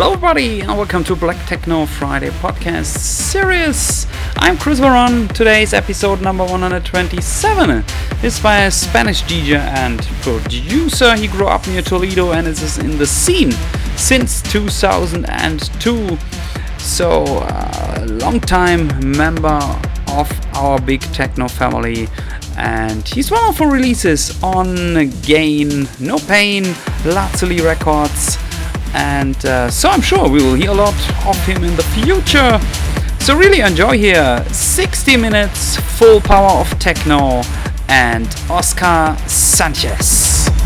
Hello, everybody, and welcome to Black Techno Friday podcast series. I'm Chris Veron. Today's episode number 127 is by a Spanish DJ and producer. He grew up near Toledo and is in the scene since 2002. So, uh, long time member of our big techno family. And he's one of our releases on Gain, No Pain, Lazuli Records and uh, so I'm sure we will hear a lot of him in the future. So really enjoy here 60 minutes full power of techno and Oscar Sanchez.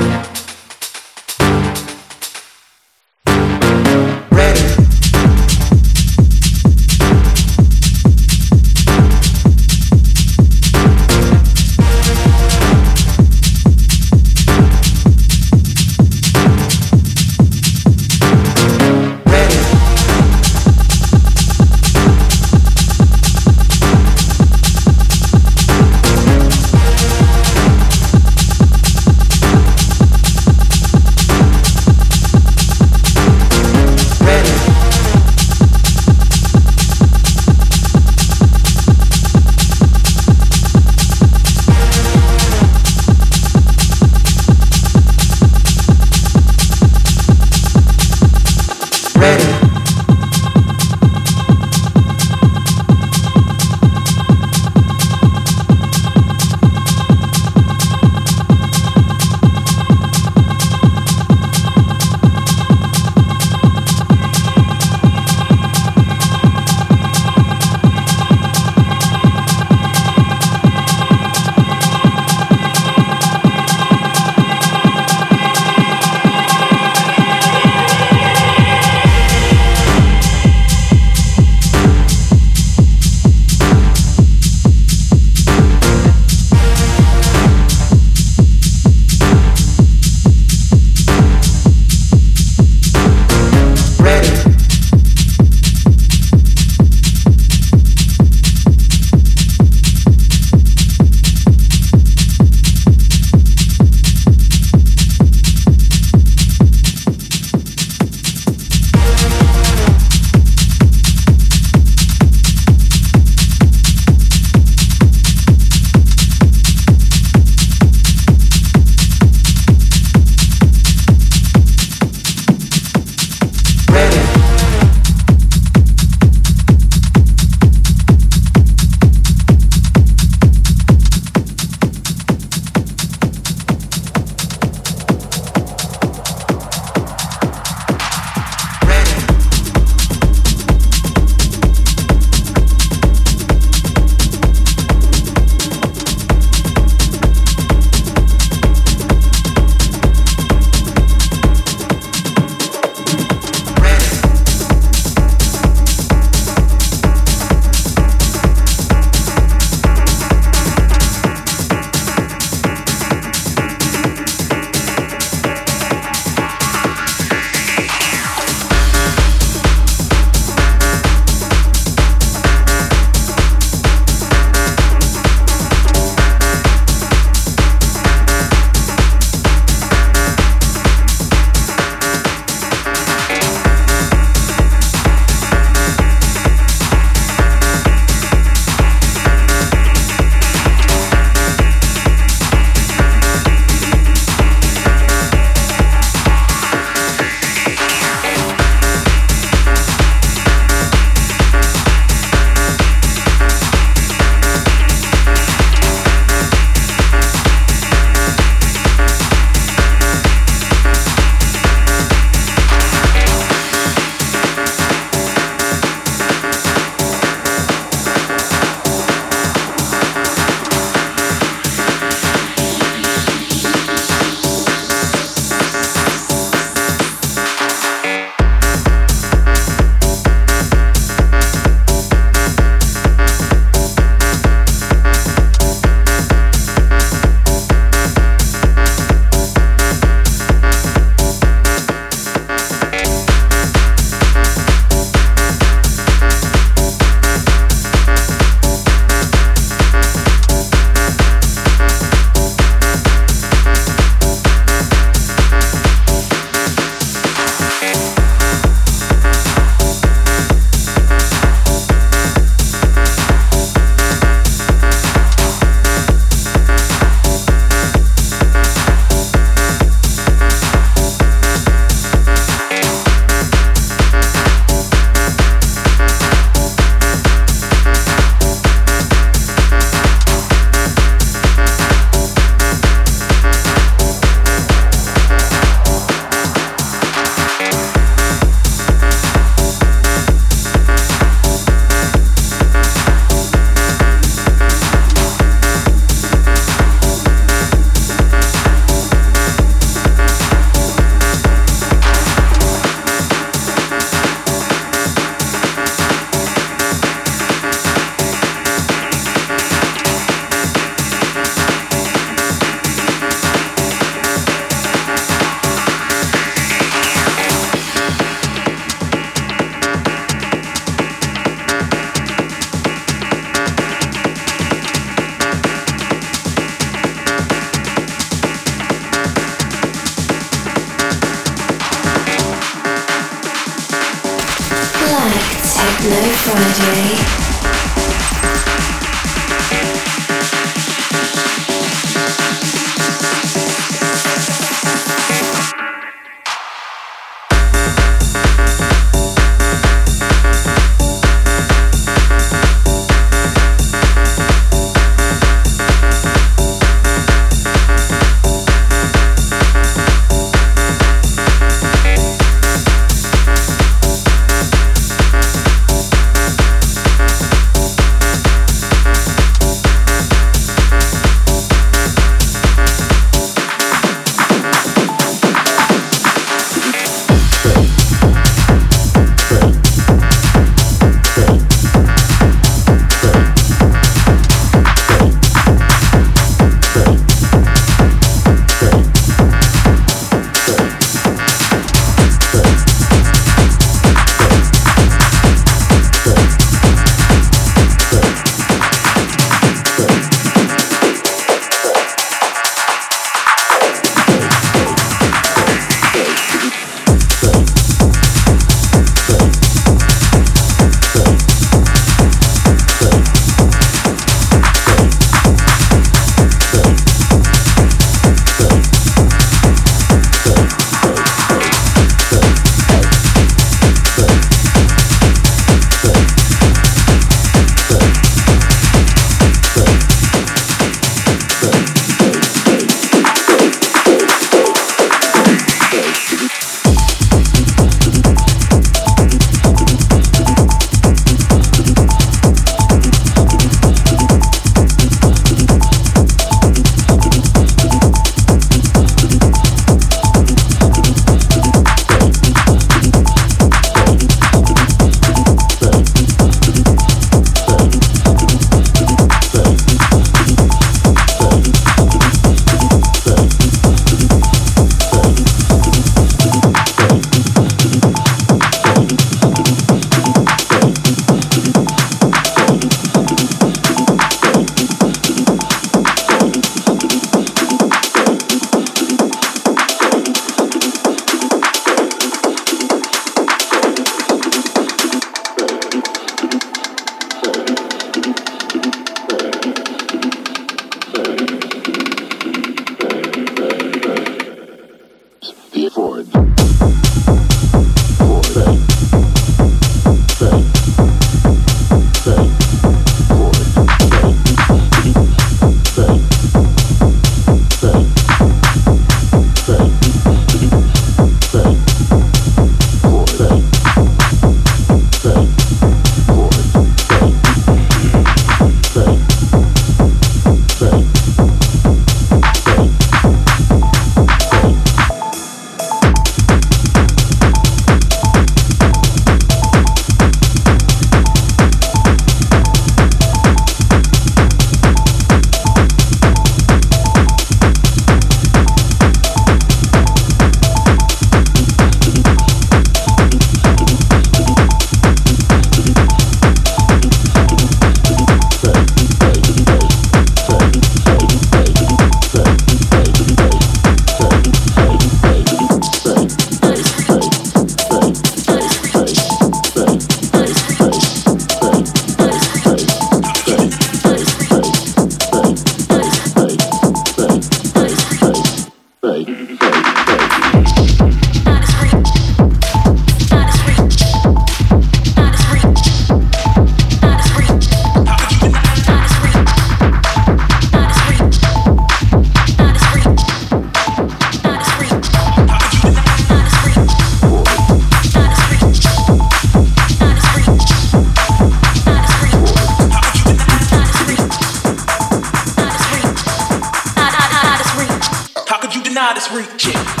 I can't.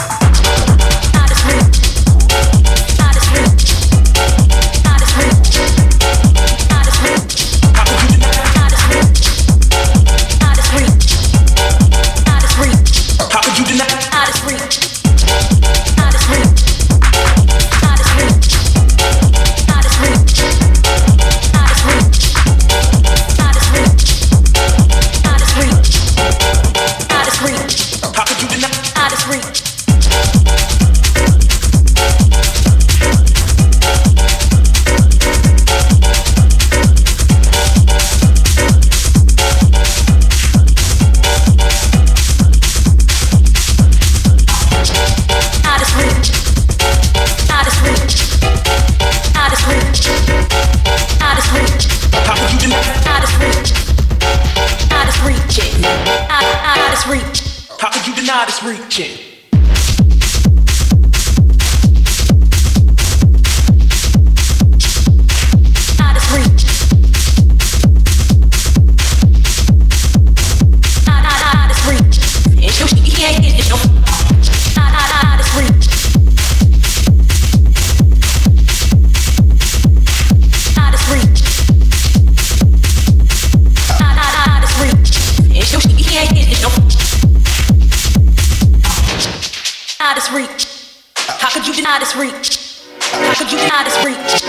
could you deny this reach? How could you deny this reach?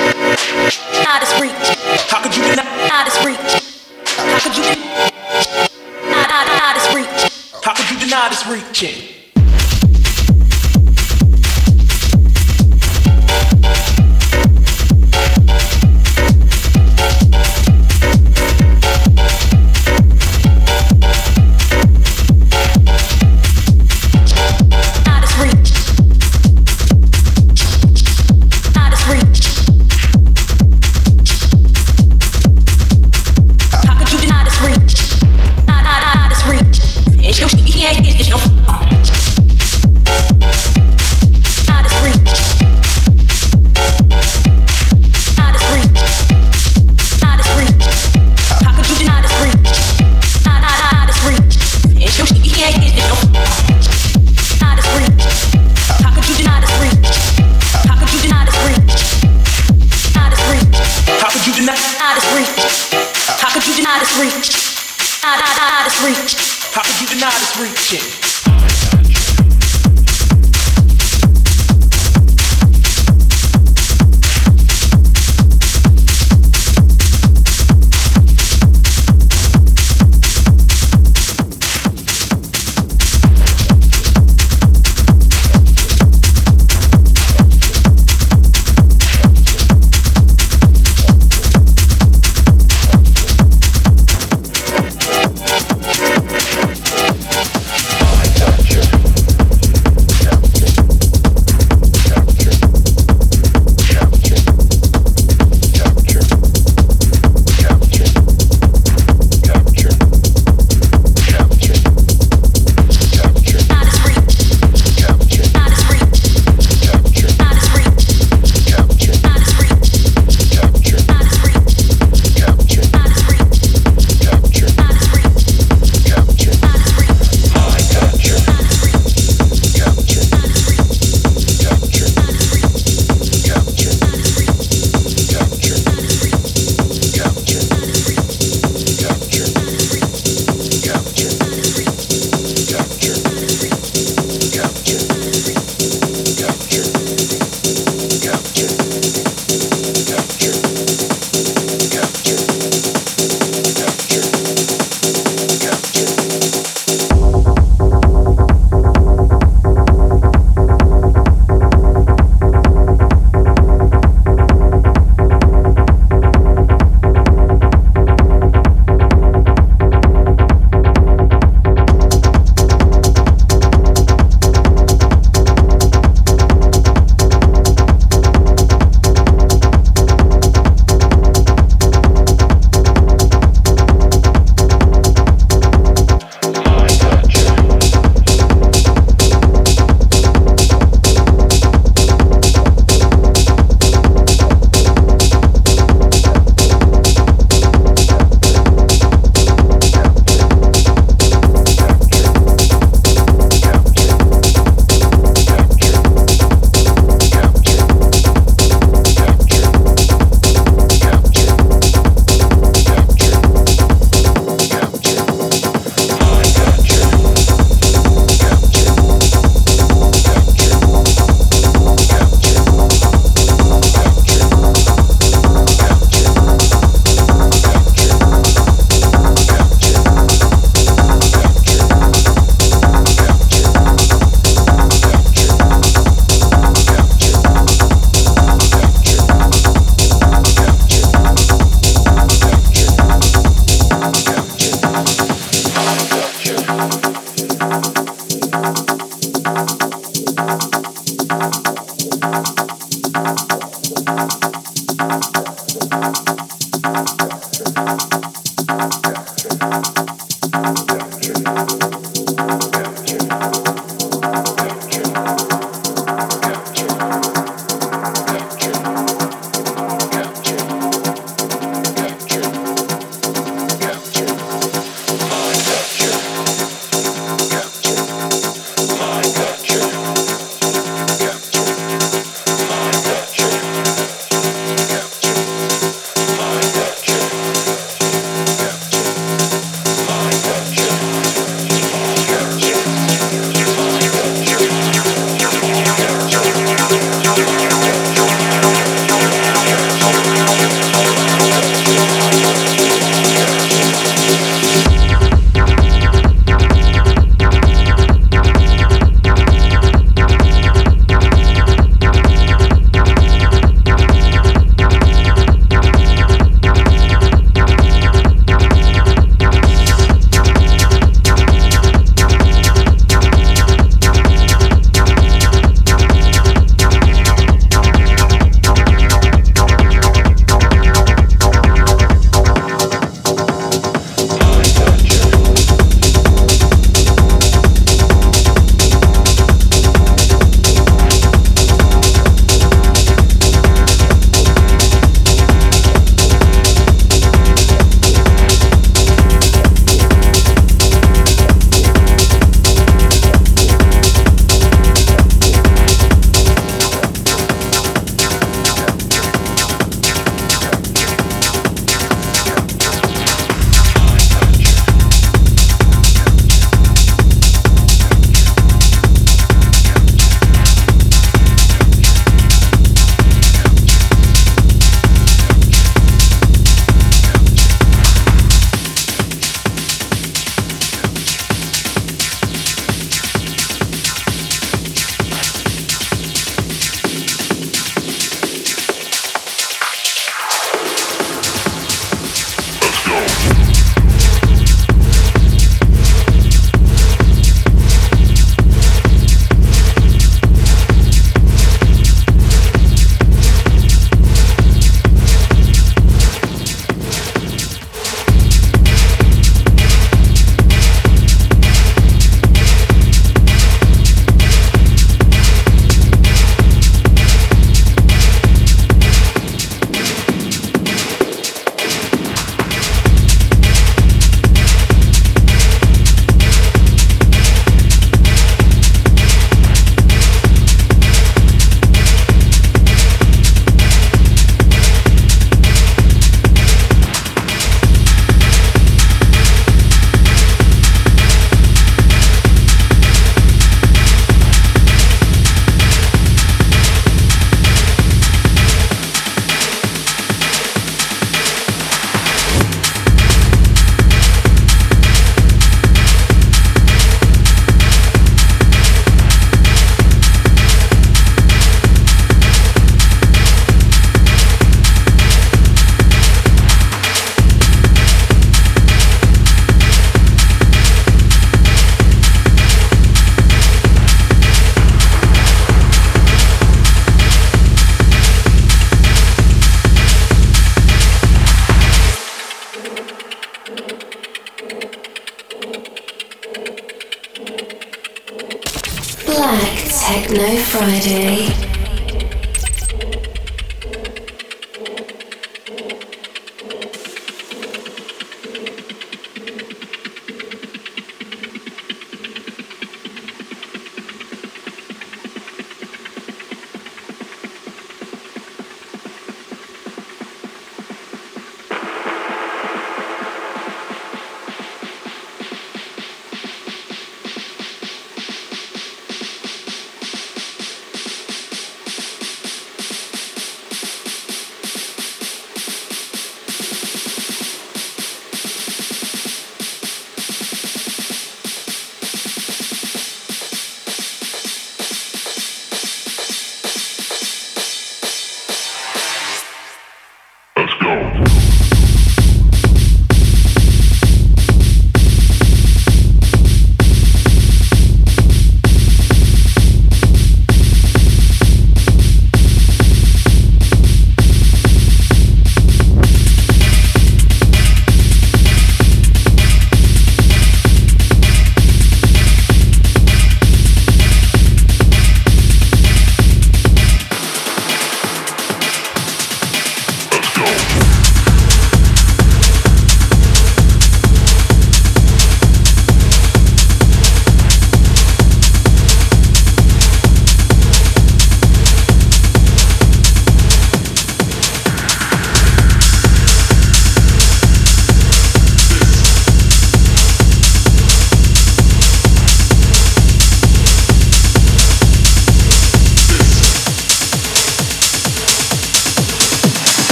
Deny this reach. How could you deny this reach? How could you deny, deny, deny this reach? How could you deny this reaching? Nation.